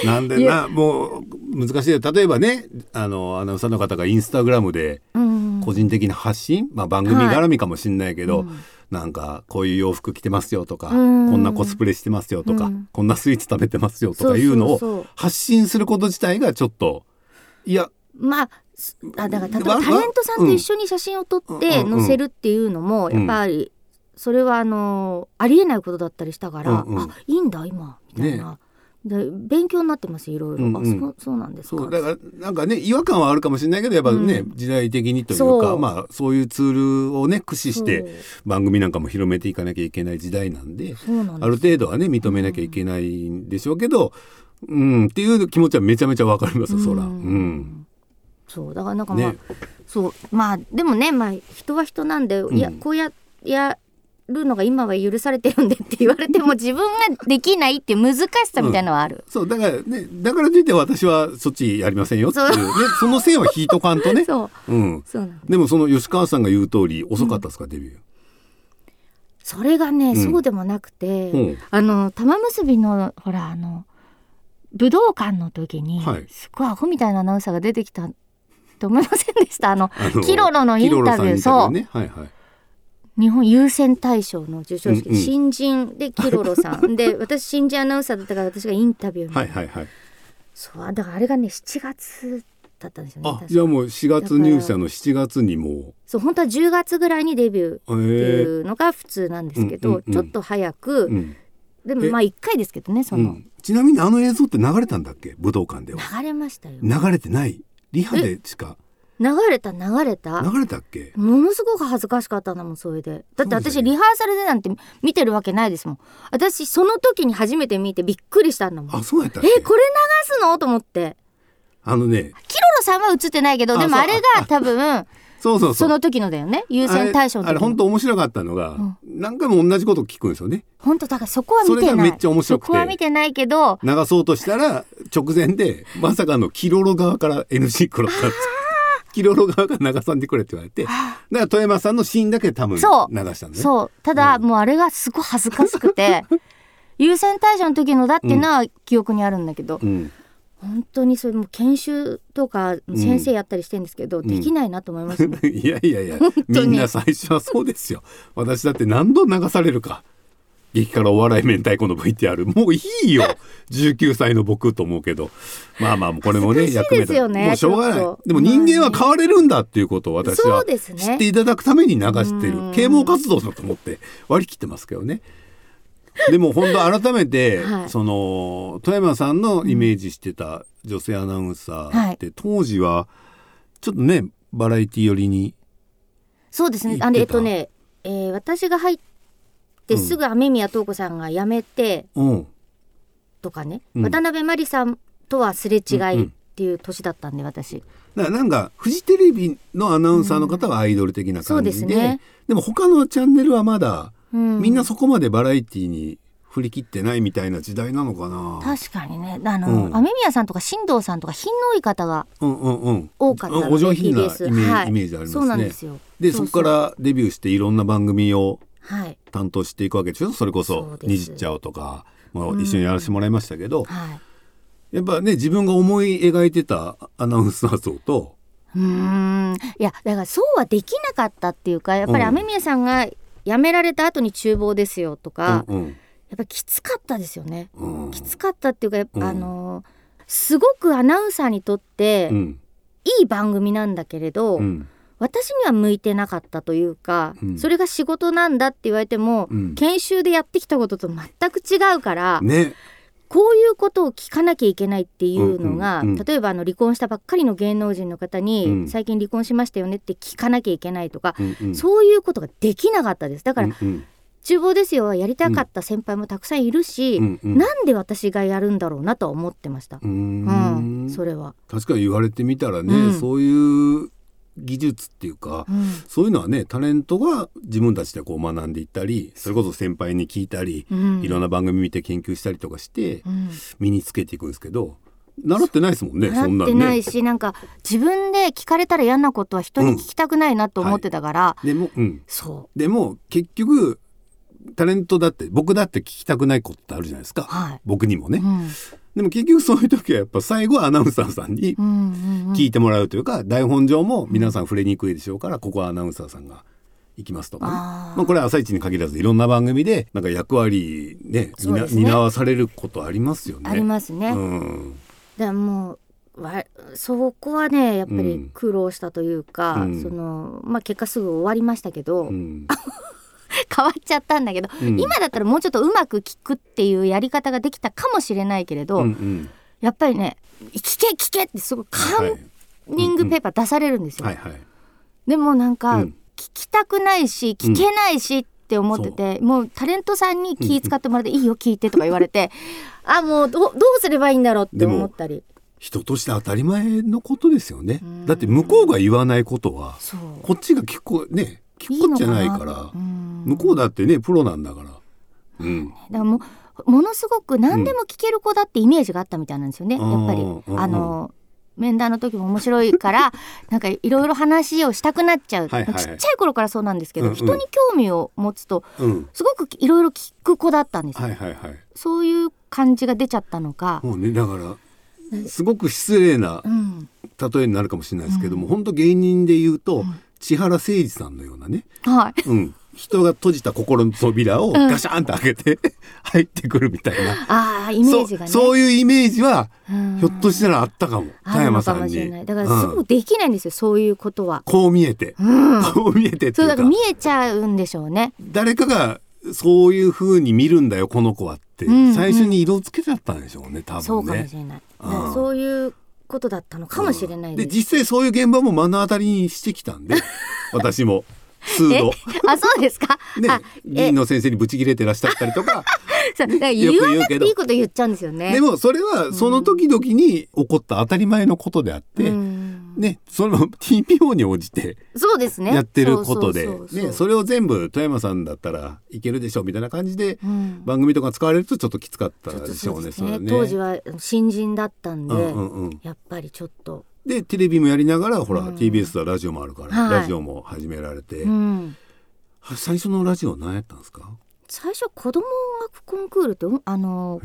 なんでなもう難しい。例えばねあのアナウンサーの方がインスタグラムでうん。個人的な発信、まあ、番組絡みかもしれないけど、うん。なんかこういう洋服着てますよとか、うん。こんなコスプレしてますよとか、うん。こんなスイーツ食べてますよとかいうのを発信すること自体がちょっといやまあすあだから例えばわタレントさんと一緒に写真を撮ってうん。載せるっていうのもうん。やっぱりそれはあのありえないことだったりしたから、うんうん。あいいんだ今みたいな、で勉強になってますいろいろ、うんうん。あそうそうなんですか。だからなんかね違和感はあるかもしれないけどやっぱね、うん。時代的にというかまあそういうツールをね駆使して番組なんかも広めていかなきゃいけない時代なんである程度はね認めなきゃいけないんでしょうけど、うん、っていう気持ちはめちゃめちゃわかります、そら。うん。そうだからなんかまあ、ね。そうまあでもねまあ人は人なんで、んいやこうややるのが今は許されてるんでって言われても自分ができないって難しさみたいなのはある。そうだからねだからといって私はそっちやりませんよっていう。ねその線は引いとかんとね。そう。うん。そうなんでもその吉川さんが言う通り遅かったですか、デビュー。それがね、ん。そうでもなくて、うん。あの玉結びのほらあの武道館の時に、はい。すごいアホみたいなアナウンサーが出てきたって思いませんでした？あのキロロのインタビュー。キロロさんそう。はいはい日本優先大賞の授賞式、うんうん。新人でキロロさん。*laughs* で私新人アナウンサーだったから私がインタビューに、はいはいはい。そうだからあれがね7月だったんですよねあじゃあもう4月入社の7月にもそう本当は10月ぐらいにデビューっていうのが普通なんですけど、うんうんうん。ちょっと早く、うん。でもまあ1回ですけどねその、うん。ちなみにあの映像って流れたんだっけ？武道館では。流れましたよ。流れてない？リハでしか？流れた流れた。流れたっけ？ものすごく恥ずかしかったんだもんそれで。だって私リハーサルでなんて見てるわけないですもん。私その時に初めて見てびっくりしたんだもん。あそうやったっけ？えこれ流すの？と思って。あのね。キロロさんは映ってないけどでもあれが多分そうそうその時のだよね。優先大賞のあれ本当面白かったのが、何回も同じこと聞くんですよね。本当だからそこは見てない。それがめっちゃ面白くて。そこは見てないけど。流そうとしたら直前でまさかのキロロ側から NC 食らったんですキロロ側が流さんでくれって言われてだから富山さんのシーンだけ多分流したんでねそうただ、もうあれがすごい恥ずかしくて優先大賞の時のだっていうのは記憶にあるんだけど、うん、本当にそれもう研修とか先生やったりしてるんですけど、できないなと思いますね、いやいやいやみんな最初はそうですよ私だって何度流されるか激辛お笑い明太子の VTR もういいよ。*laughs* 19歳の僕と思うけど。まあまあこれもね恥ずかしいですよねもうしょうがない。でも人間は変われるんだっていうことを私そは知っていただくために流してる。うん。啓蒙活動だと思って割り切ってますけどね。でも本当改めて、*laughs* はい。その富山さんのイメージしてた女性アナウンサーって、当時はちょっとねバラエティ寄りにそうですね。あのえっとね、えー私が入ってすぐ雨宮塔子さんが辞めてうん。とかね、うん。渡辺真理さんとはすれ違うんうん。いっていう年だったんで私。だからなんかフジテレビのアナウンサーの方はアイドル的な感じで,、そうですね。でも他のチャンネルはまだ、うん。みんなそこまでバラエティに振り切ってないみたいな時代なのかな。確かにね。あの、うん。雨宮さんとか新藤さんとか品の多い方がうんうんうん。多かったのでお上品なイメ TBS ージ,、はい。イメージありますね。そうなんですよ。でそこからデビューしていろんな番組をはい担当していくわけでしょ？それこそそう「です。にじっちゃお」とかも一緒にやらせてもらいましたけど、はい。やっぱね自分が思い描いてたアナウンサー像とうーん。いやだからそうはできなかったっていうかやっぱりうん。雨宮さんが辞められた後に厨房ですよとか、うんうん。やっぱきつかったですよね。うん。きつかったっていうかうん。あのすごくアナウンサーにとってうん。いい番組なんだけれど、うん私には向いてなかったというか、うん。それが仕事なんだって言われても、うん。研修でやってきたことと全く違うから、ね。こういうことを聞かなきゃいけないっていうのが、うんうんうん例えばあの離婚したばっかりの芸能人の方に、うん。最近離婚しましたよねって聞かなきゃいけないとか、うんうん。そういうことができなかったです。だから、うんうん。厨房ですよ。はやりたかった先輩もたくさんいるし、うんうん。なんで私がやるんだろうなとは思ってました。うん、それは、確かに言われてみたらね、うん。そういう技術っていうか、うん。そういうのはねタレントが自分たちでこう学んでいったりそれこそ先輩に聞いたり、うん。いろんな番組見て研究したりとかしてうん。身につけていくんですけど習ってないですもんねそん習ってないし、なんか自分で聞かれたら嫌なことは人に聞きたくないなと思ってたから、でも、うん、そでも結局タレントだって僕だって聞きたくないことってあるじゃないですか、うはい、僕にもね、うんでも結局そういう時はやっぱ最後はアナウンサーさんに聞いてもらうというか、台本上も皆さん触れにくいでしょうからここはアナウンサーさんが行きますとかね、あー。まあ、これは「朝一に限らずいろんな番組でなんか役割ねね。担わされることありますよね。ありますね。うん。だもうわそこはねやっぱりうん。苦労したというか、うん。そのまあ結果すぐ終わりましたけど、うん *laughs* *laughs* 変わっちゃったんだけど、うん。今だったらもうちょっとうまく聞くっていうやり方ができたかもしれないけれど、うんうん。やっぱりね聞け聞けってすごいカはいンニングペーパー出されるんですよ。でもなんか、うん。聞きたくないし聞けないしって思ってて、もうタレントさんに気使ってもらって「いいよ聞いて」とか言われて *laughs* あもうどどうすればいいんだろうって思ったり。人として当たり前のことですよね。うん。だって向こうが言わないことはこっちが聞くこね聞くことじゃないから。うん。向こうだってねプロなんだから。うん。だからもうものすごく何でも聞ける子だってイメージがあったみたいなんですよね、うんやっぱり。うんあの面談の時も面白いから *laughs* なんかいろいろ話をしたくなっちゃう、はいはいちっちゃい頃からそうなんですけど、うんうん。人に興味を持つとうん。すごくいろいろ聞く子だったんですよ、はいはいはい。そういう感じが出ちゃったのか、もうねだからすごく失礼なうん、例えになるかもしれないですけども、本当芸人で言うと、千原誠二さんのようなね、はい。うん、人が閉じた心の扉をガシャンと開けて *laughs* 入ってくるみたいな、ああイメージがね。そうそういうイメージは、うん。ひょっとしたらあったかも。田山さんに。だからすうんぐできないんですよ、そういうことは。こう見えて、うん、こう見えてっていうか。そうだから見えちゃうんでしょうね。誰かがそういう風に見るんだよこの子はって、うんうん。最初に色付けちゃったんでしょうね多そうかも分ねしれない。そういうことだったのかもしれないでです。実際そういう現場も目の当たりにしてきたんで *laughs* 私も数え度。あそうですか？ねあ、議員の先生にブチ切れてらっしゃったりとか *laughs* そう言わなくていいこと言っちゃうんですよね。でもそれはその時々に起こった当たり前のことであって、うんねその *laughs* TPO に応じてそうですね。やってることでねそれを全部富山さんだったらいけるでしょうみたいな感じでうん。番組とか使われるとちょっときつかったでしょうね。ね。ね。当時は新人だったんで、うんうんうん。やっぱりちょっと、でテレビもやりながらほら、うん。TBS はラジオもあるから、はい。ラジオも始められて、うん、最初のラジオ何やったんですか？最初子供音楽コンクールってうんあの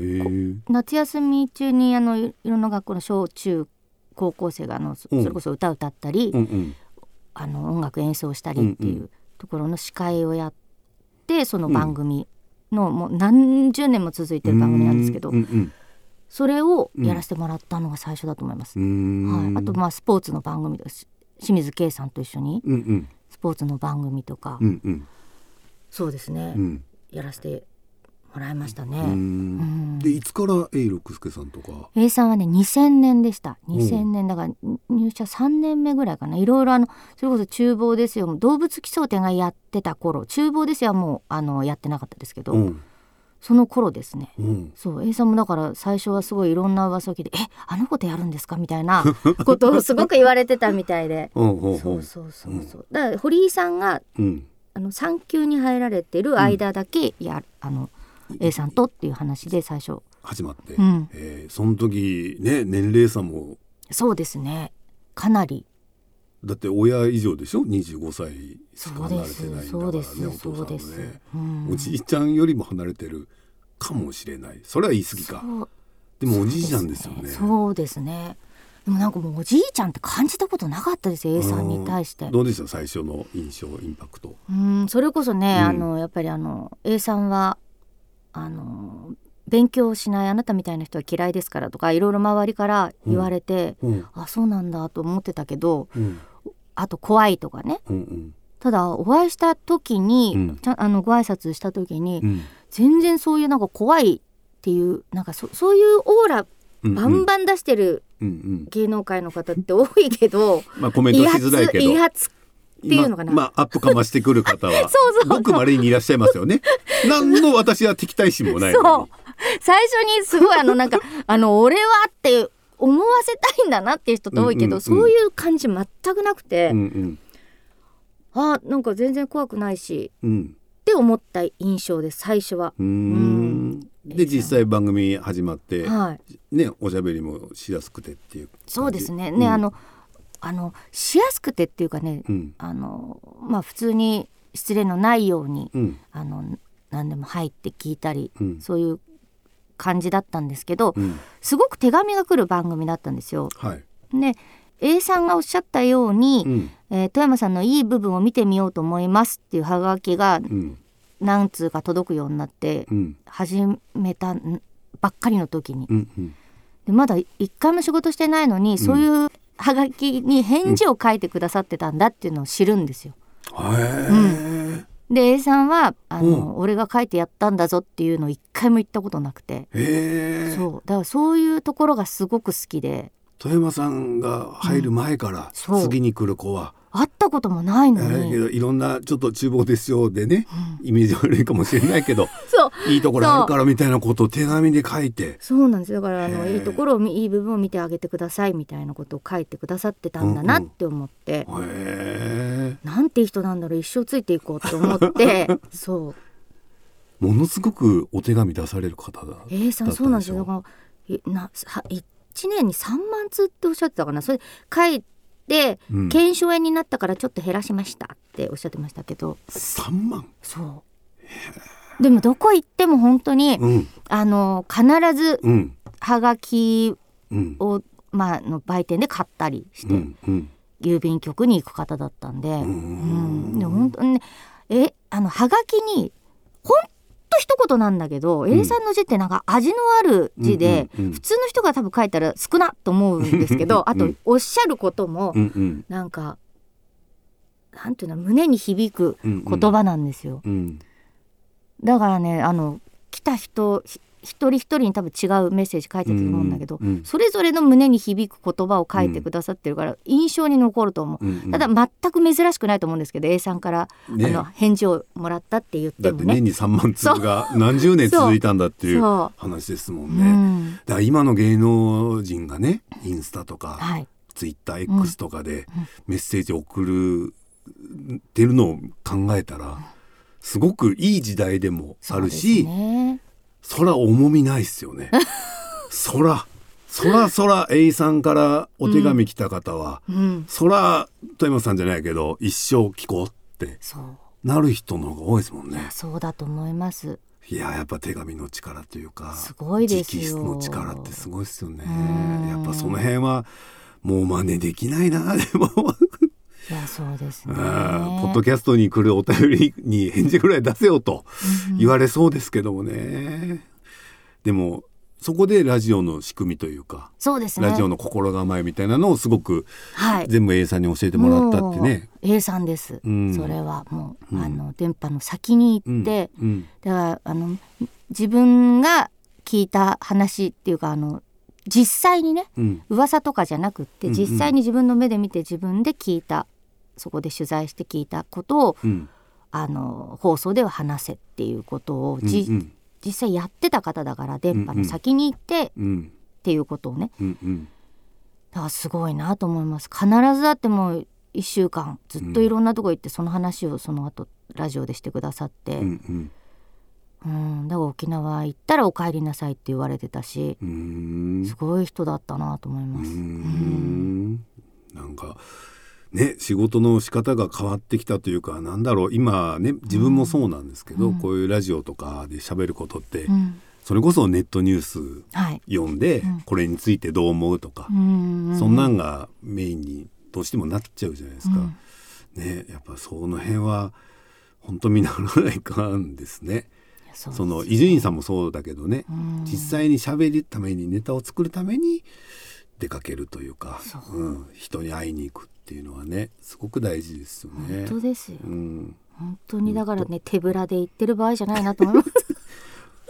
夏休み中にあのいいろんな学校の小中高校生があのそれこそ歌歌ったり、うんうん。あの音楽演奏したりってうんいううところの司会をやってその番組のもう何十年も続いてる番組なんですけど、うんうんそれをやらせてもらったのが最初だと思います。はい、あとまあスポーツの番組とかし清水圭さんと一緒にスポーツの番組とか、うんうん。そうですね、うん。やらせてもらいましたね。うん。ん。でいつから永六輔さんとか？A さんはね2000年でした。2000年だから入社3年目ぐらいかな。いろいろあのそれこそ厨房ですよ。動物奇想展がやってた頃。厨房ですよはもうあのやってなかったですけど、うん。その頃ですね。うん。そう。A さんもだから最初はすごいいろんな噂を聞いて「えあのことやるんですか?」みたいな *laughs* ことをすごく言われてたみたいで。うんうそうそうそうそう。だから堀井さんがうん。あの産休に入られてる間だけや、あの A さんとっていう話で最初。始まって、うん。えーその時ね年齢差も。そうですね。かなり。だって親以上でしょ？25歳しか離れてないんだからねそうです。お父さんね、うん。おじいちゃんよりも離れてる。かもしれない。それは言い過ぎか。でもおじいちゃんですよね。そうですね。でもなんかもうおじいちゃんって感じたことなかったですよ A さんに対して。うんどうでした？最初の印象インパクト。うん。それこそね、うん。あのやっぱりあの A さんはあの勉強しないあなたみたいな人は嫌いですからとかいろいろ周りから言われて、うん。あそうなんだと思ってたけどうん。あと怖いとかね。うんうん。ただお会いした時に、うん。ちゃんあのご挨拶した時に、うん。全然そういうなんか怖いっていうなんかそそういうオーラうんバンバン出してる芸能界の方って多いけど、まあコメントしづらいけど。威圧っていうのかな。ままあアップかましてくる方は。*laughs* そうそうごく稀にいらっしゃいますよね。*laughs* 何の私は敵対心もないそう。最初にすごいあのなんか *laughs* あの俺はって思わせたいんだなっていう人って多いけど、うんうんうん。そういう感じ全くなくて、うんうん。あなんか全然怖くないしうん。って思った印象です最初は。うーん。で実際番組始まって、はい、ねおしゃべりもしやすくてっていうそうですね。うん。ね、あのあのしやすくてっていうかね、うん。あのまあ普通に失礼のないように、うん。あの何でも入って聞いたり、うん。そういう感じだったんですけど、うん。すごく手紙が来る番組だったんですよ。はい。で A さんがおっしゃったように、うん。えー富山さんのいい部分を見てみようと思いますっていうハガキがうん。何通か届くようになってうん。始めたんばっかりの時に。うんうん。でまだ一回も仕事してないのに、そういうハガキに返事を書いてくださってたんだっていうのを知るんですよ。へえ。で A さんはあの、うん。俺が書いてやったんだぞっていうのを一回も言ったことなくて、そう。だからそういうところがすごく好きで。富山さんが入る前から次に来る子は、会ったこともないのに。どいろんなちょっと厨房ですよでね、イメージ悪いかもしれないけどそう。いいところあるからみたいなことを手紙で書いて。そう。なんですだからあのいいところを見いい部分を見てあげてくださいみたいなことを書いてくださってたんだなって思って、へえなんていい人なんだろう。一生ついていこうと思って。*laughs* そう。ものすごくお手紙出される方だ A さんそうなんですよ。だからいなは1年に3万通っておっしゃってたかな。それ書いてうん。腱鞘炎になったからちょっと減らしましたっておっしゃってましたけど。3万？そう。でもどこ行っても本当に、うん。あの必ずうん。はがきうん。をまあ、の売店で買ったりして、郵便局に行く方だったんで、ん。うん。で本当にねえあのはがきにほんと一言なんだけど、A さんの字ってなんか味のある字で、普通の人が多分書いたら少なと思うんですけど *laughs* あとおっしゃることもなんかなんていうの胸に響く言葉なんですよ。うんだからねあの来た人ひ一人一人に多分違うメッセージ書いてると思うんだけど、うんうんそれぞれの胸に響く言葉を書いてくださってるから印象に残ると思う。うんうんただ全く珍しくないと思うんですけど A さんから、ね。あの返事をもらったって言ってもね。だって年に3万通が何十年続いたんだっていうそ話ですもんうね。ん。だから今の芸能人がねインスタとかはい、ツイッター X とかでメッセージ送るってるのを考えたらすごくいい時代でもあるしね、そら重みないっすよね。*laughs* そらそらそら A さんからお手紙来た方は、うん、そら富山さんじゃないけど一生聞こうってそうなる人の方が多いですもんね。そうだと思います。いややっぱ手紙の力というかすごいですよ直筆の力ってすごいですよねうんやっぱその辺はもう真似できないなでもいやそうですね。ポッドキャストに来るお便りに返事ぐらい出せよと言われそうですけどもね、でもそこでラジオの仕組みというかそうですね。ラジオの心構えみたいなのをすごくはい。全部 A さんに教えてもらったってね。A さんです。うんそれはもう、うんあの電波の先に行って、うんだからあの自分が聞いた話っていうかあの実際にねうん噂とかじゃなくってうんうん実際に自分の目で見て自分で聞いたそこで取材して聞いたことをうん。あの放送では話せっていうことをじ、うん実際やってた方だから電波の先に行ってっうん。ていうことをね。うんうん。だからすごいなと思います。必ずだってもう1週間ずっといろんなとこ行ってその話をその後ラジオでしてくださって、うんうん。うん、だから沖縄行ったら「お帰りなさい」って言われてたしすごい人だったなと思います。ん。なんかね仕事の仕方が変わってきたというかなんだろう今ね自分もそうなんですけど、うん。こういうラジオとかで喋ることって、うん。それこそネットニュースはい、読んで、うん。これについてどう思うとか、うんそんなんがメインにどうしてもなっちゃうじゃないですか。うん。ねやっぱその辺は本当見習わないかんですね。その伊集院さんもそうだけどね、うん。実際に喋るためにネタを作るために出かけるというかそう。うん、人に会いに行くっていうのはねすごく大事ですよね。本当ですよ。うん。本当にだからね手ぶらで行ってる場合じゃないなと思います。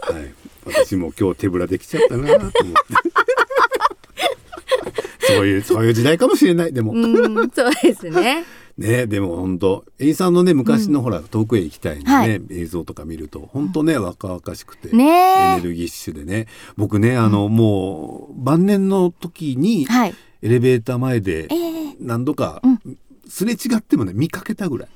*laughs* はい、私も今日手ぶらできちゃったなと思って。*laughs* そういうそういう時代かもしれない。でも、うんそうですね。*laughs* ねでも本当 A さんのね昔のほら、遠くへ行きたいのね、はい。映像とか見ると本当ね若々しくて、ねえ。エネルギッシュでね。僕ねあの、もう晩年の時にはい。エレベーター前でええ何度かうん。すれ違ってもね見かけたぐらい。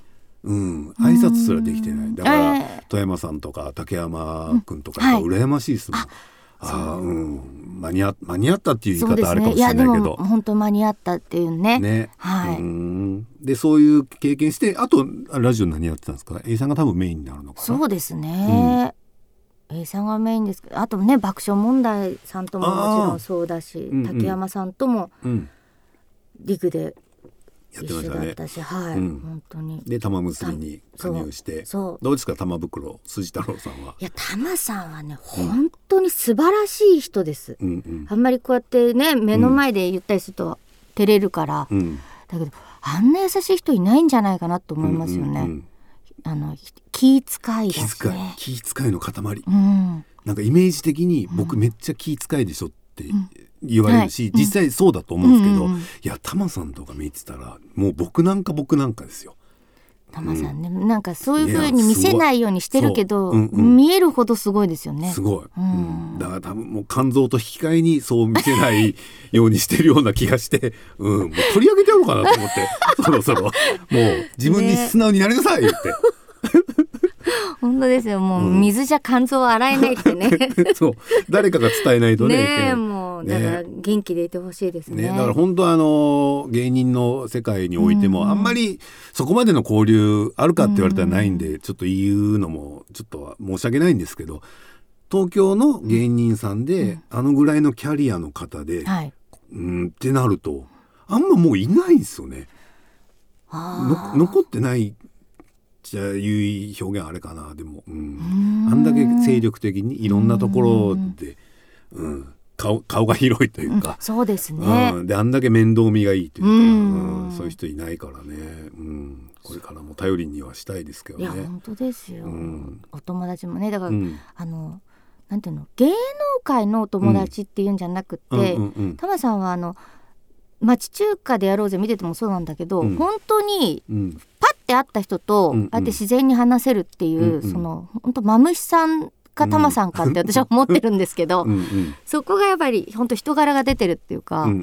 うん、挨拶すらできてない。だから、ええ。富山さんとか竹山君とかやっぱ羨ましいですもん、ああう。ん。間に合間に合ったっていう言。い方あるかもしれないけど。も本当間に合ったっていうね。ね、はい。うん。でそういう経験してあとラジオ何やってたんですか？A さんが多分メインになるのかな？そうですね。A さんがメインですけどあとね爆笑問題さんとももちろんそうだし、うんうん。竹山さんともうん、リクでやってしたね。はい、うん。本当に。で玉結びに加入して。そうどうですか玉袋筋太郎さんは？いや玉さんはね本当に素晴らしい人です。うんうん。あんまりこうやってね目の前で言ったりすると照れるから、うん。だけどあんな優しい人いないんじゃないかなと思いますよね。うんうんうん。あの気遣いだ気遣い。気遣いの塊。うん、なんかイメージ的に僕めっちゃ気遣いでしょって言われるし、はい。実際そうだと思うんですけど、うんうんうん。いやタマさんとか見てたらもう僕なんか僕なんかですよ。玉さんね、なんかそういう風に見せないようにしてるけど、うう。んうん。見えるほどすごいですよね。す。ごい、うん。うんだから多分もう肝臓と引き換えにそう見せないようにしてるような気がして、*laughs* うん、もう取り上げてやろうかなと思って。*laughs* そろそろ。もう自分に素直になりなさい言って、*laughs* 本当ですよ。もううん水じゃ肝臓を洗えないってね。*laughs* そう誰かが伝えないとねねもうだから元気でいてほしいですね。ね、だから本当あの芸人の世界においても、うんあんまりそこまでの交流あるかって言われたらないんで、ちょっと言うのもちょっと申し訳ないんですけど東京の芸人さんで、あのぐらいのキャリアの方で、はい。うんってなるとあんまもういないんですよね。残ってないじゃあいう表現あれかなでも、うん、あんだけ精力的にいろんなところで、うん、顔顔が広いというか、そうですね、うん、であんだけ面倒見がいいというか、うん。うん。そういう人いないからね、うん、これからも頼りにはしたいですけどいやね。本当ですよ、うん。お友達もねだから、うん。あのなんていうの芸能界のお友達っていうんじゃなくて、うんうんうん。タマさんはあの町中華でやろうぜ見ててもそうなんだけど、うん。本当にうん。パッて会った人と、ああやって自然に話せるっていう、うんうん。その本当マムシさんかタマさんかって *laughs* 私は思ってるんですけど、うんうん。そこがやっぱり本当人柄が出てるっていうか、うんうん。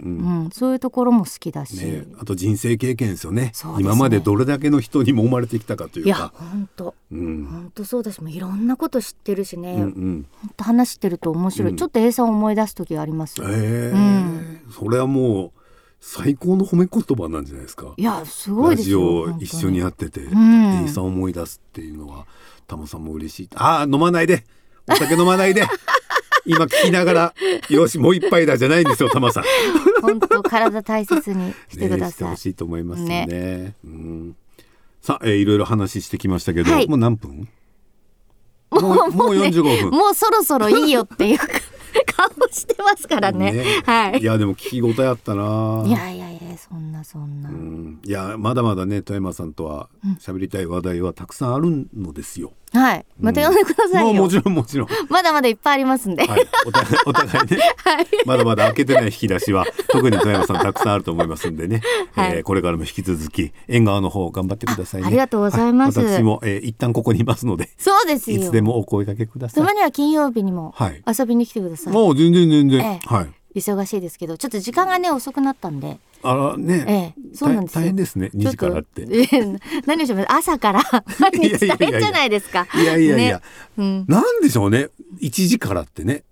うんそういうところも好きだし、ね、あと人生経験ですよね。ね。今までどれだけの人に揉まれてきたかといいうやか。本当。うん。本当そうだしもういろんなこと知ってるしね、うんうん。本当話してると面白い、うん。ちょっと A さんを思い出す時がありますよ、ええ。うん。それはもう最高の褒め言葉なんじゃないですか。いやすごいラジですよオ一緒にやってて、ん A さんを思い出すっていうのはタモさんも嬉しい。ああ飲まないで、お酒飲まないで。*laughs* 今聞きながら、よしもう一杯だじゃないんですよ、タマさん。本当体大切にしてくだねしてさい、ほしいと思いますよね。うん、さあ、えーいろいろ話してきましたけど、はいもう何分？もうもうね45分。もうそろそろいいよっていう顔してますからね。ね。はい。いやでも聞き応えあったな。いやいやいやそんなそんな、うん、いやまだまだね富山さんとは喋りたい話題はたくさんあるのですよ。はい。また呼んでくださいうもちろんもちろん。まだまだいっぱいありますんで、はい、お互いお互いね、*laughs* まだまだ開けてない引き出しは特に富山さんたくさんあると思いますんでね、はい。えーこれからも引き続き縁側の方頑張ってくださいね。あありがとうございます。は私も、えー一旦ここにいますのでそうですよ。いつでもお声掛けください。たまには金曜日にもはい。遊びに来てください、もう全然全然、ええ。はい。忙しいですけどちょっと時間がね遅くなったんであらね、ええそうなんですよ。大大変ですね2時からって。何をします？朝から？*laughs* 毎日大変じゃないですか。いやいやいや、ね。うん。なんでしょうね。1時からってね。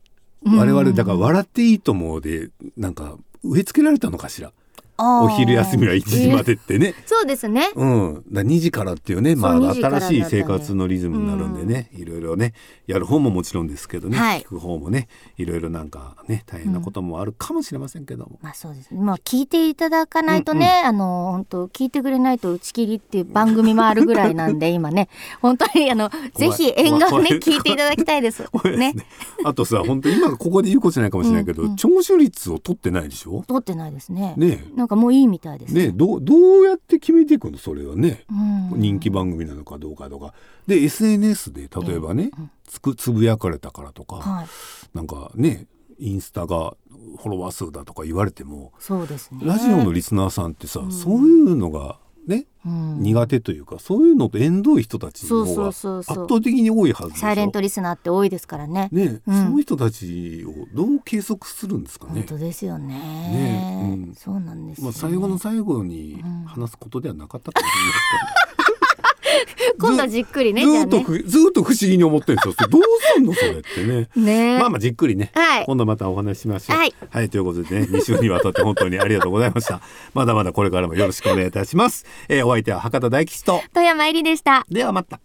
我々だから「笑っていいと思う」でなんか植え付けられたのかしらお昼休みは1時までってね。*laughs* そうですね。うん、だ2時からっていうね、まあ、そう2時から新しい生活のリズムになるんでね、いろいろねやる方ももちろんですけどね、はい。聞く方もねいろいろなんかね大変なこともあるかもしれませんけども、まあそうですね。まあ聞いていただかないとね、あの本当聞いてくれないと打ち切りっていう番組もあるぐらいなんで *laughs* 今ね、本当にあのぜひ縁側ね聞いていただきたいです。*laughs* ですね。ね。あとさ本当今ここで言うことじゃないかもしれないけど、聴取率を取ってないでしょ？取ってないですね。ねなんかもういいみたいです。ねどうどうやって決めていくの？それはね、うん。人気番組なのかどうかとかで SNS で例えばね、つくつぶやかれたからとか、はい。なんかねインスタがフォロワー数だとか言われてもそうですね。ラジオのリスナーさんってさ、そういうのがね、うん苦手というかそういうのと縁遠い人たちの方が圧倒的に多いはずサイレントリスナーって多いですからね。ね、うんその人たちをどう計測するんですかね。本当ですよね。ねうんそうなんですよ、ね。まあ最後の最後に話すことではなかったかもしれないですけど。*laughs* *laughs* 今度はじっくりね。ずーっとずーっと不思議に思ってるんですよ。*laughs* どうすんのそれってね。ねまあまあじっくりね、はい今度またお話ししましょう。はい、ということでね、2週にわたって本当にありがとうございました。*laughs* まだまだこれからもよろしくお願いいたします。えーお相手は博多大吉と、富山えりでした。ではまた。